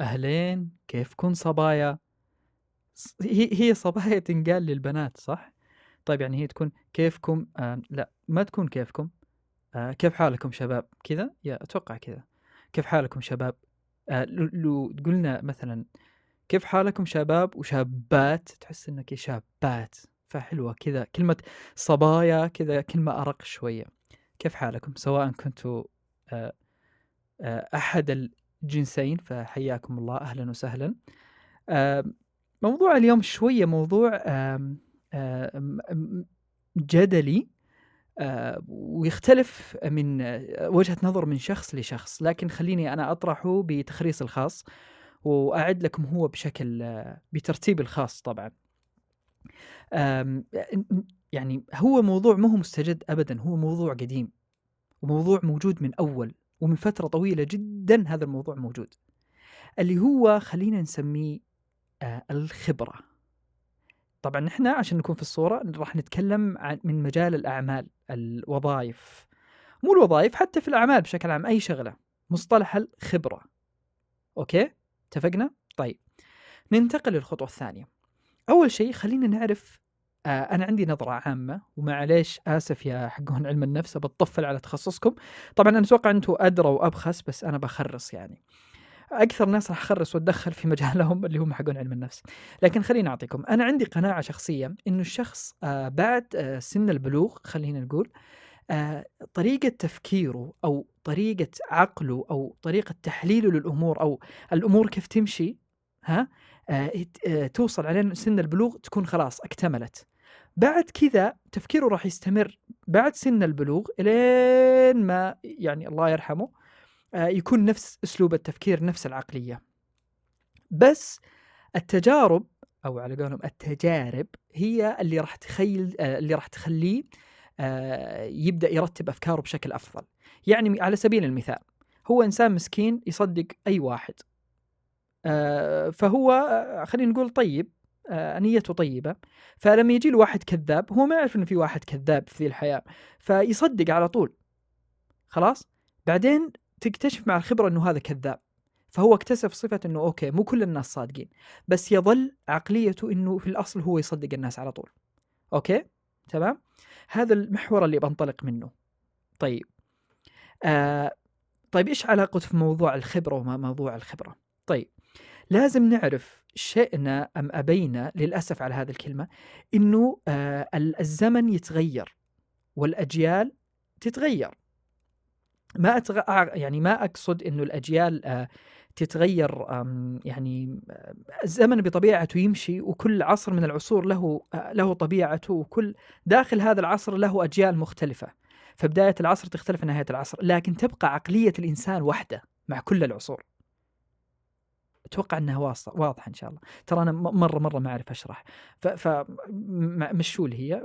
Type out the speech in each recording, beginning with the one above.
أهلين كيفكن صبايا؟ هي هي صبايا تنقال للبنات صح؟ طيب يعني هي تكون كيفكم؟ آه لا ما تكون كيفكم. آه كيف حالكم شباب؟ كذا؟ يا أتوقع كذا. كيف حالكم شباب؟ آه لو, لو تقولنا مثلا كيف حالكم شباب وشابات؟ تحس إنك شابات فحلوة كذا. كلمة صبايا كذا كلمة أرق شوية. كيف حالكم؟ سواء كنتوا آه، الجنسين فحياكم الله أهلا وسهلا. موضوع اليوم شوية موضوع جدلي ويختلف من وجهة نظر من شخص لشخص. لكن خليني أنا أطرحه بتخريص الخاص وأعد لكم هو بشكل بترتيب الخاص طبعا. يعني هو موضوع ما هو مستجد أبدا هو موضوع قديم وموضوع موجود من أول. ومن فترة طويلة جدا هذا الموضوع موجود. اللي هو خلينا نسميه آه الخبرة. طبعا نحن عشان نكون في الصورة راح نتكلم عن من مجال الأعمال الوظائف. مو الوظائف حتى في الأعمال بشكل عام أي شغلة. مصطلح الخبرة. أوكي؟ اتفقنا؟ طيب. ننتقل للخطوة الثانية. أول شيء خلينا نعرف آه أنا عندي نظرة عامة ومعليش آسف يا حقون علم النفس بتطفل على تخصصكم. طبعا أنا أتوقع أنتم أدرى وأبخس بس أنا بخرص يعني. أكثر ناس راح اخرس وأتدخل في مجالهم اللي هم حقون علم النفس. لكن خليني أعطيكم. أنا عندي قناعة شخصيه إنه الشخص آه بعد آه سن البلوغ خلينا نقول طريقة تفكيره أو طريقة عقله أو طريقة تحليله للأمور أو الأمور كيف تمشي ها توصل علينا سن البلوغ تكون خلاص اكتملت. بعد كذا تفكيره راح يستمر بعد سن البلوغ إلين ما يعني الله يرحمه آه، يكون نفس أسلوب التفكير نفس العقلية. بس التجارب أو على قولهم التجارب هي اللي راح تخيل آه، اللي راح تخليه آه، يبدأ يرتب أفكاره بشكل أفضل. يعني على سبيل المثال هو إنسان مسكين يصدق أي واحد فهو خلينا نقول طيب. نيته طيبة. فلما يجي له واحد كذاب هو ما يعرف إنه في واحد كذاب في ذي الحياة. فيصدق على طول. خلاص؟ بعدين تكتشف مع الخبرة إنه هذا كذاب. فهو اكتسب صفة إنه okay مو كل الناس صادقين. بس يظل عقليته إنه في الأصل هو يصدق الناس على طول. okay؟ تمام؟ هذا المحور اللي بنطلق منه. طيب. آه طيب إيش علاقته في موضوع الخبرة وما موضوع الخبرة؟ طيب. لازم نعرف شئنا أم أبينا للأسف على هذه الكلمة إنه آه الزمن يتغير والأجيال تتغير. ما أتغ... يعني ما أقصد إنه الأجيال آه، تتغير يعني آه، الزمن بطبيعته يمشي وكل عصر من العصور له آه، له طبيعته وكل داخل هذا العصر له أجيال مختلفة. فبداية العصر تختلف عن نهاية العصر لكن تبقى عقلية الإنسان واحدة مع كل العصور. أتوقع إنها واضحة إن شاء الله. ترى أنا مرة مرة ما أعرف أشرح. فمشوا لي هي.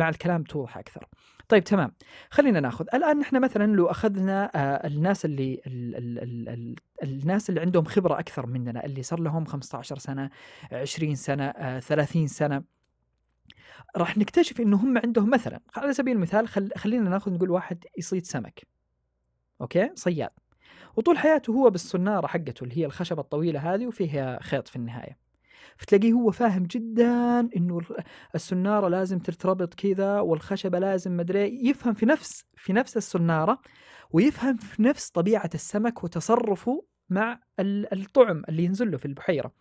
مع الكلام توضح أكثر. طيب تمام. خلينا ناخذ. الآن نحن مثلا لو أخذنا آه، الناس اللي ال ال ال ال الناس اللي عندهم خبرة أكثر مننا اللي صار لهم 15 سنة 20 سنة 30 آه، سنة راح نكتشف إنه هم عندهم مثلا على سبيل المثال خل خلينا ناخذ نقول واحد يصيد سمك. أوكي؟ صياد. وطول حياته هو بالصنارة حقته اللي هي الخشبة الطويلة هذه وفيها خيط في النهاية. فتلاقيه هو فاهم جدا إنه السناره لازم ترتبط كذا والخشبة لازم مدري يفهم في نفس في نفس السناره ويفهم في نفس طبيعة السمك وتصرفه مع الطعم اللي ينزل له في البحيرة.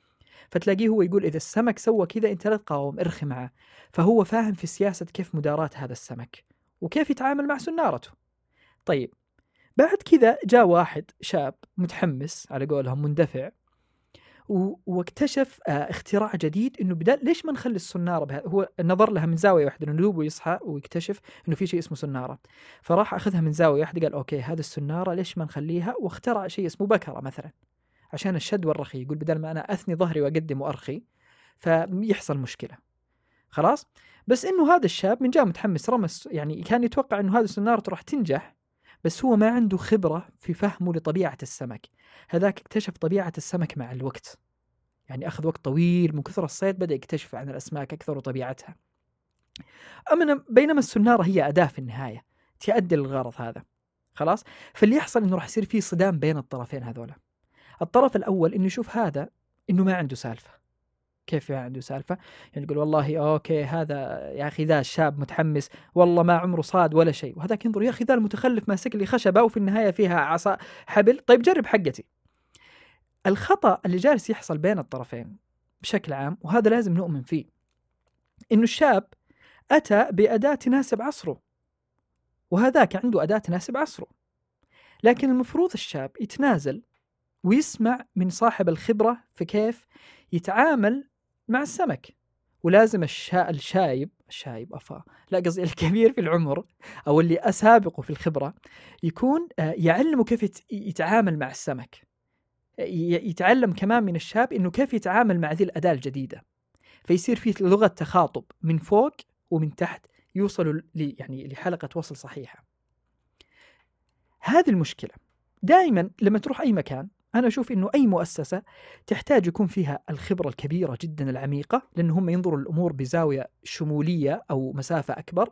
فتلاقيه هو يقول إذا السمك سوى كذا أنت لا تقاوم ارخي معه فهو فاهم في سياسة كيف مداراة هذا السمك وكيف يتعامل مع سنارته طيب بعد كذا جاء واحد شاب متحمس على قولهم مندفع واكتشف آه، اختراع جديد إنه بدل ليش ما نخلي السناره بها؟ هو نظر لها من زاوية واحدة إنه دوبه يصحى ويكتشف إنه في شيء اسمه سناره فراح أخذها من زاوية واحدة قال أوكي هذه السناره ليش ما نخليها؟ واخترع شيء اسمه بكرة مثلا عشان الشد والرخي يقول بدل ما أنا أثني ظهري وأقدم وأرخي فيحصل مشكلة. خلاص؟ بس إنه هذا الشاب من جاء متحمس رمس يعني كان يتوقع إنه هذه السناره راح تنجح بس هو ما عنده خبرة في فهمه لطبيعة السمك. هذاك اكتشف طبيعة السمك مع الوقت. يعني أخذ وقت طويل من كثر الصيد بدأ يكتشف عن الأسماك أكثر وطبيعتها. أما بينما السنارة هي أداة في النهاية. تؤدي للغرض هذا. خلاص؟ فاللي يحصل إنه راح يصير في صدام بين الطرفين هذولا. الطرف الأول إنه يشوف هذا إنه ما عنده سالفة. كيف ما عنده سالفه يعني يقول والله okay هذا يا أخي ذا الشاب متحمس والله ما عمره صاد ولا شيء. وهذاك ينظر يا أخي ذا المتخلف ماسك لي خشبة وفي النهاية فيها عصا حبل. طيب جرب حقتي. الخطأ اللي جالس يحصل بين الطرفين بشكل عام وهذا لازم نؤمن فيه إنه الشاب أتى بأداة تناسب عصره وهذاك عنده أداة تناسب عصره. لكن المفروض الشاب يتنازل ويسمع من صاحب الخبرة في كيف يتعامل مع السمك. ولازم الشا... الشايب الشايب أفا. لا قصدي الكبير في العمر أو اللي أسابقه في الخبرة يكون آه، يعلمه كيف يتعامل مع السمك. يتعلم كمان من الشاب إنه كيف يتعامل مع ذي الأداة الجديدة. فيصير في لغة تخاطب من فوق ومن تحت يوصلوا يعني لحلقة وصل صحيحة. هذه المشكلة. دائما لما تروح أي مكان أنا أشوف إنه أي مؤسسة تحتاج يكون فيها الخبرة الكبيرة جدا العميقة لأن هم ينظروا الأمور بزاوية شمولية أو مسافة أكبر.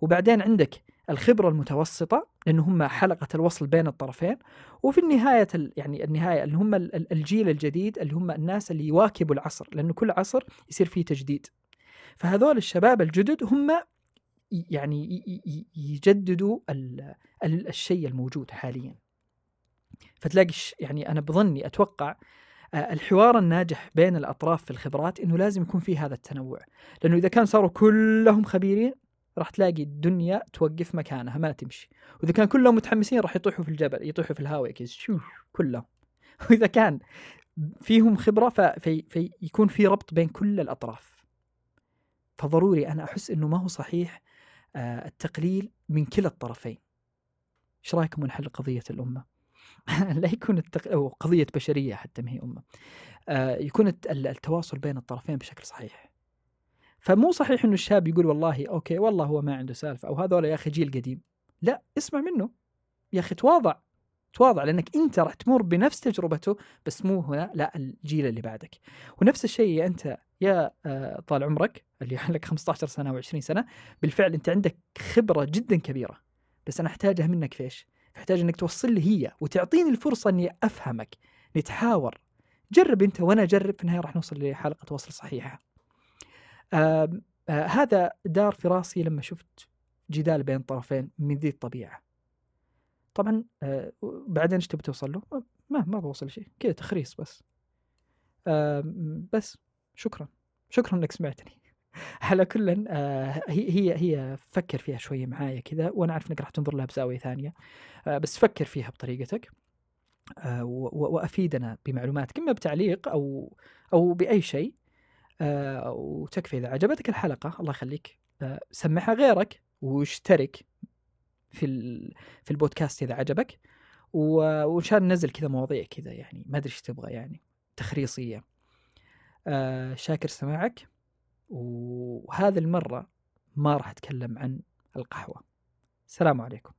وبعدين عندك الخبرة المتوسطة لأن هم حلقة الوصل بين الطرفين. وفي النهاية يعني النهاية اللي هم الجيل الجديد اللي هم الناس اللي يواكبوا العصر لأنه كل عصر يصير فيه تجديد. فهذول الشباب الجدد هم يعني يجددوا الشيء الموجود حاليا. فتلاقي يعني أنا بظني أتوقع آه، الحوار الناجح بين الأطراف في الخبرات إنه لازم يكون في هذا التنوع. لأنه إذا كان صاروا كلهم خبيرين راح تلاقي الدنيا توقف مكانها ما تمشي. وإذا كان كلهم متحمسين راح يطيحوا في الجبل يطيحوا في الهواء كذا كلهم. وإذا كان فيهم خبرة في فيكون في ربط بين كل الأطراف. فضروري أنا أحس إنه ما هو صحيح آه، التقليل من كلا الطرفين. إيش رأيكم نحل قضية الأمة؟ لا يكون التق... أو قضية بشرية حتى ما هي أمة. آه يكون التواصل بين الطرفين بشكل صحيح. فمو صحيح إنه الشاب يقول والله أوكي والله هو ما عنده سالفة أو هذول يا أخي جيل قديم. لا اسمع منه. يا أخي تواضع تواضع لأنك أنت راح تمر بنفس تجربته بس مو هنا لا الجيل اللي بعدك. ونفس الشيء أنت يا آه، طال عمرك اللي لك 15 سنة و20 سنة بالفعل أنت عندك خبرة جدا كبيرة. بس أنا أحتاجها منك فيش احتاج إنك توصل لي هي وتعطيني الفرصة إني أفهمك نتحاور. جرب أنت وأنا أجرب في النهاية راح نوصل لحلقة وصل صحيحة. آه آه هذا دار في راسي لما شفت جدال بين طرفين من ذي الطبيعة. طبعا آه بعدين إيش تبي توصل له؟ ما ما بوصل شيء كذا تخريص بس. آه بس شكرا. شكرا إنك سمعتني. على كل آه هي هي هي فكر فيها شوية معايا كذا وأنا عارف إنك راح تنظر لها بزاوية ثانية آه بس فكر فيها بطريقتك آه وافيدنا بمعلوماتك إما بتعليق أو أو بأي شيء آه وتكفي إذا عجبتك الحلقة الله يخليك آه سمعها غيرك واشترك في في البودكاست إذا عجبك وإن شاء الله ننزل كذا مواضيع كذا يعني ما أدري إيش تبغى يعني تخريصية آه شاكر سماعك. وهذه المرة ما راح أتكلم عن القهوة. السلام عليكم.